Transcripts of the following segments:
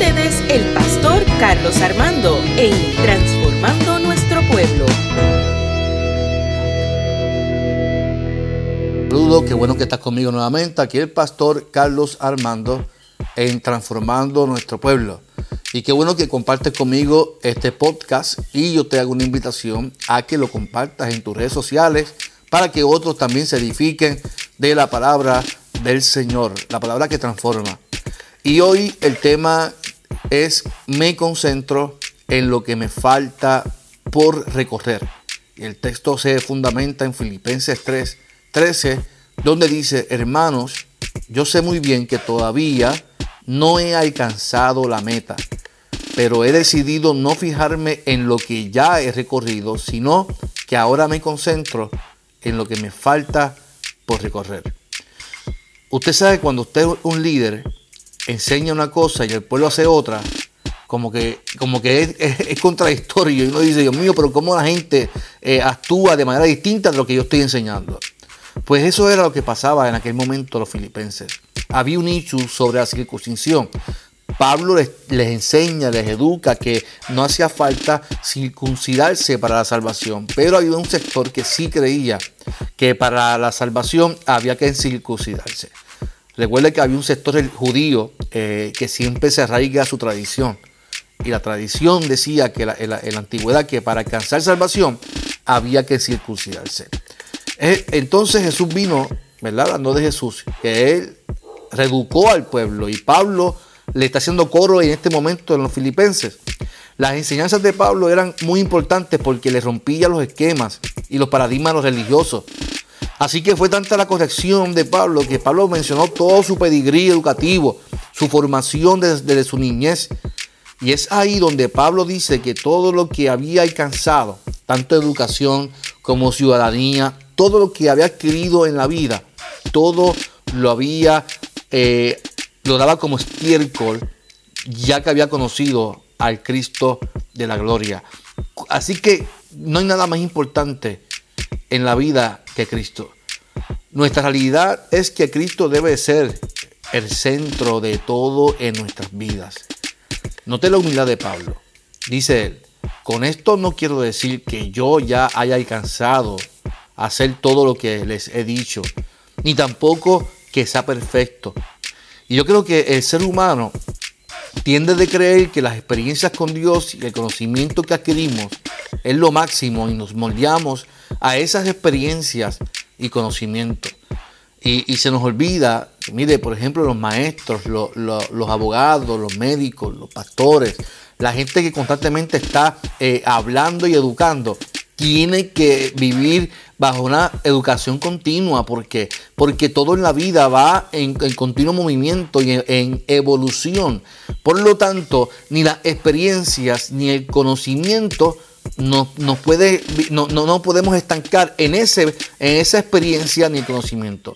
ustedes el pastor Carlos Armando en Transformando Nuestro Pueblo. Saludos, qué bueno que estás conmigo nuevamente. Aquí el pastor Carlos Armando en Transformando Nuestro Pueblo. Y qué bueno que compartes conmigo este podcast y yo te hago una invitación a que lo compartas en tus redes sociales para que otros también se edifiquen de la palabra del Señor, la palabra que transforma. Y hoy el tema es me concentro en lo que me falta por recorrer. El texto se fundamenta en Filipenses 3, 13, donde dice, hermanos, yo sé muy bien que todavía no he alcanzado la meta, pero he decidido no fijarme en lo que ya he recorrido, sino que ahora me concentro en lo que me falta por recorrer. Usted sabe cuando usted es un líder, enseña una cosa y el pueblo hace otra, como que, como que es, contradictorio. Y uno dice, Dios mío, pero ¿cómo la gente eh, actúa de manera distinta de lo que yo estoy enseñando? Pues eso era lo que pasaba en aquel momento los filipenses. Había un hecho sobre la circuncisión. Pablo les, les, enseña, les educa que no hacía falta circuncidarse para la salvación, pero había un sector que sí creía que para la salvación había que circuncidarse. Recuerde que había un sector judío eh, que siempre se arraiga a su tradición. Y la tradición decía que en, la, antigüedad que para alcanzar salvación había que circuncidarse. Eh, entonces Jesús vino, ¿verdad? Hablando de Jesús, que él reeducó al pueblo y Pablo le está haciendo coro en este momento en los filipenses. Las enseñanzas de Pablo eran muy importantes porque le rompía los esquemas y los paradigmas religiosos. Así que fue tanta la corrección de Pablo que Pablo mencionó todo su pedigrí educativo, su formación desde, su niñez. Y es ahí donde Pablo dice que todo lo que había alcanzado, tanto educación como ciudadanía, todo lo que había adquirido en la vida, todo lo había, eh, lo daba como estiércol, ya que había conocido al Cristo de la gloria. Así que no hay nada más importante en la vida Cristo. Nuestra realidad es que Cristo debe ser el centro de todo en nuestras vidas. Note la humildad de Pablo. Dice él, con esto no quiero decir que yo ya haya alcanzado a hacer todo lo que les he dicho, ni tampoco que sea perfecto. Y yo creo que el ser humano tiende de creer que las experiencias con Dios y el conocimiento que adquirimos es lo máximo y nos moldeamos a esas experiencias y conocimiento. Y, se nos olvida, mire, por ejemplo, los maestros, los abogados, los médicos, los pastores, la gente que constantemente está eh, hablando y educando, tiene que vivir bajo una educación continua. porque Porque todo en la vida va en, continuo movimiento y en, evolución. Por lo tanto, ni las experiencias ni el conocimiento no, puede, no, no, podemos estancar en, ese, en esa experiencia ni conocimiento.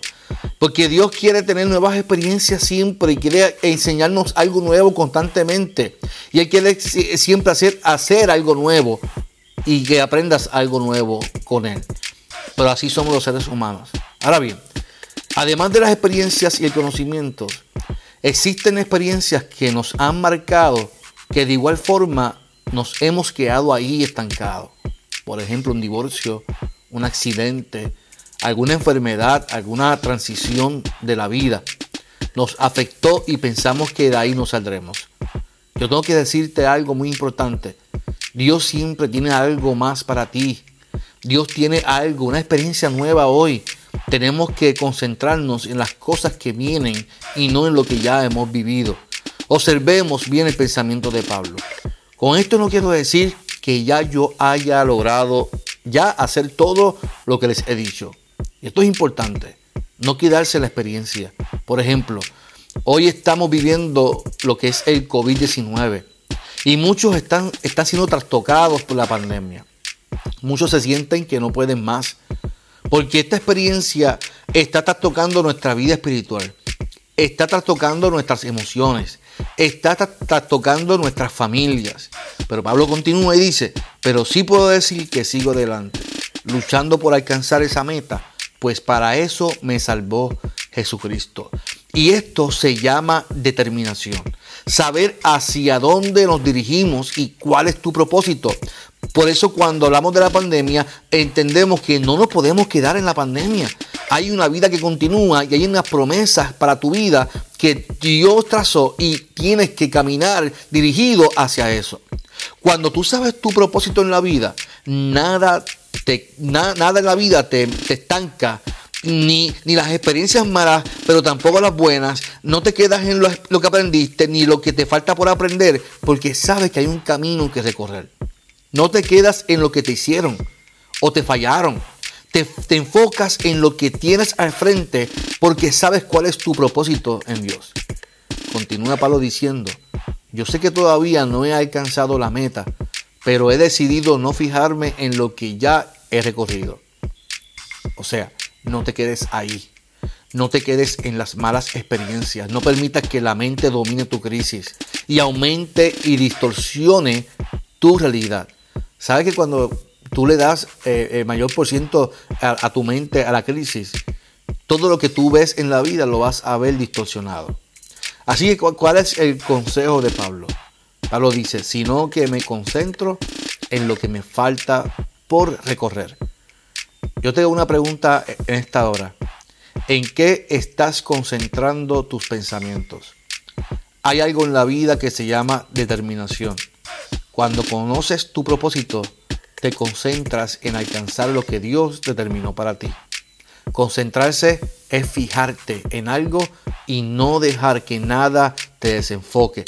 Porque Dios quiere tener nuevas experiencias siempre y quiere enseñarnos algo nuevo constantemente. Y Él quiere siempre hacer, hacer algo nuevo y que aprendas algo nuevo con Él. Pero así somos los seres humanos. Ahora bien, además de las experiencias y el conocimiento, existen experiencias que nos han marcado que de igual forma nos hemos quedado ahí estancados. Por ejemplo, un divorcio, un accidente, alguna enfermedad, alguna transición de la vida. Nos afectó y pensamos que de ahí no saldremos. Yo tengo que decirte algo muy importante. Dios siempre tiene algo más para ti. Dios tiene algo, una experiencia nueva hoy. Tenemos que concentrarnos en las cosas que vienen y no en lo que ya hemos vivido. Observemos bien el pensamiento de Pablo. Con esto no quiero decir que ya yo haya logrado ya hacer todo lo que les he dicho. Esto es importante, no quedarse la experiencia. Por ejemplo, hoy estamos viviendo lo que es el COVID-19 y muchos están, están siendo trastocados por la pandemia. Muchos se sienten que no pueden más porque esta experiencia está trastocando nuestra vida espiritual, está trastocando nuestras emociones, está tocando nuestras familias. Pero Pablo continúa y dice, pero sí puedo decir que sigo adelante, luchando por alcanzar esa meta, pues para eso me salvó Jesucristo. Y esto se llama determinación. saber hacia dónde nos dirigimos y cuál es tu propósito. Por eso cuando hablamos de la pandemia, entendemos que no nos podemos quedar en la pandemia. Hay una vida que continúa y hay unas promesas para tu vida que Dios trazó y tienes que caminar dirigido hacia eso. Cuando tú sabes tu propósito en la vida, nada, te, nada en la vida te, estanca, ni, ni, las experiencias malas, pero tampoco las buenas. No te quedas en lo, lo, que aprendiste, ni lo que te falta por aprender, porque sabes que hay un camino que recorrer. No te quedas en lo que te hicieron o te fallaron. Te, te enfocas en lo que tienes al frente porque sabes cuál es tu propósito en Dios. Continúa Pablo diciendo, yo sé que todavía no he alcanzado la meta, pero he decidido no fijarme en lo que ya he recorrido. O sea, no te quedes ahí. No te quedes en las malas experiencias. No permitas que la mente domine tu crisis y aumente y distorsione tu realidad. ¿Sabes que cuando tú le das eh, el mayor por ciento a, tu mente a la crisis, todo lo que tú ves en la vida lo vas a ver distorsionado? Así que, ¿cuál es el consejo de Pablo? Pablo dice, sino que me concentro en lo que me falta por recorrer. Yo tengo una pregunta en esta hora. ¿En qué estás concentrando tus pensamientos? Hay algo en la vida que se llama determinación. Cuando conoces tu propósito, te concentras en alcanzar lo que Dios determinó para ti. Concentrarse es fijarte en algo y no dejar que nada te desenfoque.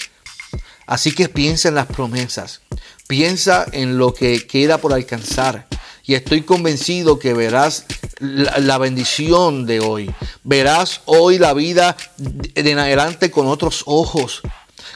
Así que piensa en las promesas, piensa en lo que queda por alcanzar y estoy convencido que verás la, bendición de hoy. Verás hoy la vida de en adelante con otros ojos.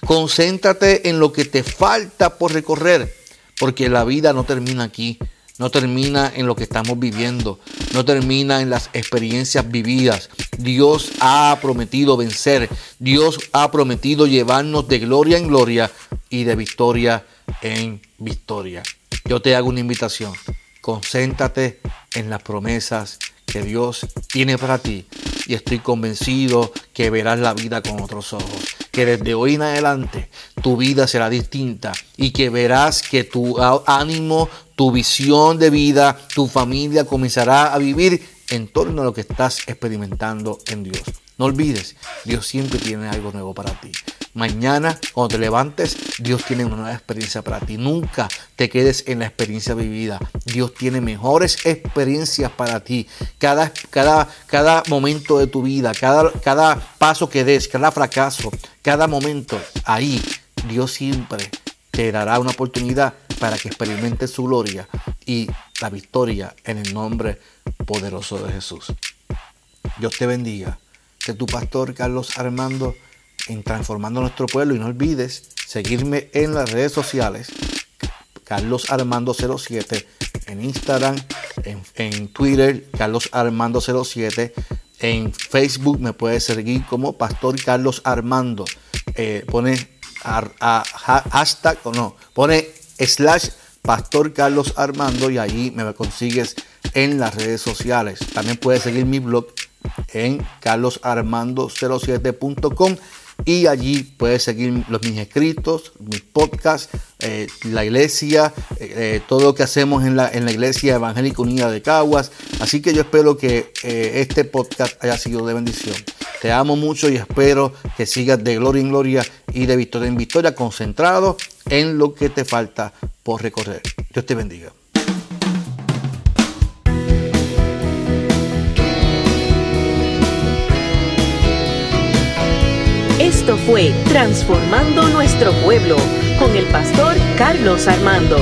Concéntrate en lo que te falta por recorrer, porque la vida no termina aquí, no termina en lo que estamos viviendo, no termina en las experiencias vividas. Dios ha prometido vencer, Dios ha prometido llevarnos de gloria en gloria y de victoria en victoria. Yo te hago una invitación, concéntrate en las promesas que Dios tiene para ti y estoy convencido que verás la vida con otros ojos, que desde hoy en adelante tu vida será distinta y que verás que tu ánimo, tu visión de vida, tu familia comenzará a vivir en torno a lo que estás experimentando en Dios. No olvides, Dios siempre tiene algo nuevo para ti. Mañana, cuando te levantes, Dios tiene una nueva experiencia para ti. Nunca te quedes en la experiencia vivida. Dios tiene mejores experiencias para ti. Cada, cada, cada momento de tu vida, cada, cada paso que des, cada fracaso, cada momento, ahí Dios siempre te dará una oportunidad para que experimentes su gloria y la victoria en el nombre poderoso de Jesús. Dios te bendiga. Que tu pastor Carlos Armando en Transformando Nuestro Pueblo. Y no olvides seguirme en las redes sociales, Carlos Armando 07, en Instagram, en, Twitter, Carlos Armando 07. En Facebook me puedes seguir como Pastor Carlos Armando. Eh, pone hashtag, o no, pone slash Pastor Carlos Armando y ahí me consigues en las redes sociales. También puedes seguir mi blog en carlosarmando07.com y allí puedes seguir los, mis escritos, mis podcasts, eh, la iglesia, eh, eh, todo lo que hacemos en la, en la Iglesia Evangélica Unida de Caguas. Así que yo espero que este podcast haya sido de bendición. Te amo mucho y espero que sigas de gloria en gloria y de victoria en victoria, concentrado en lo que te falta por recorrer. Dios te bendiga. Esto fue Transformando Nuestro Pueblo con el pastor Carlos Armando.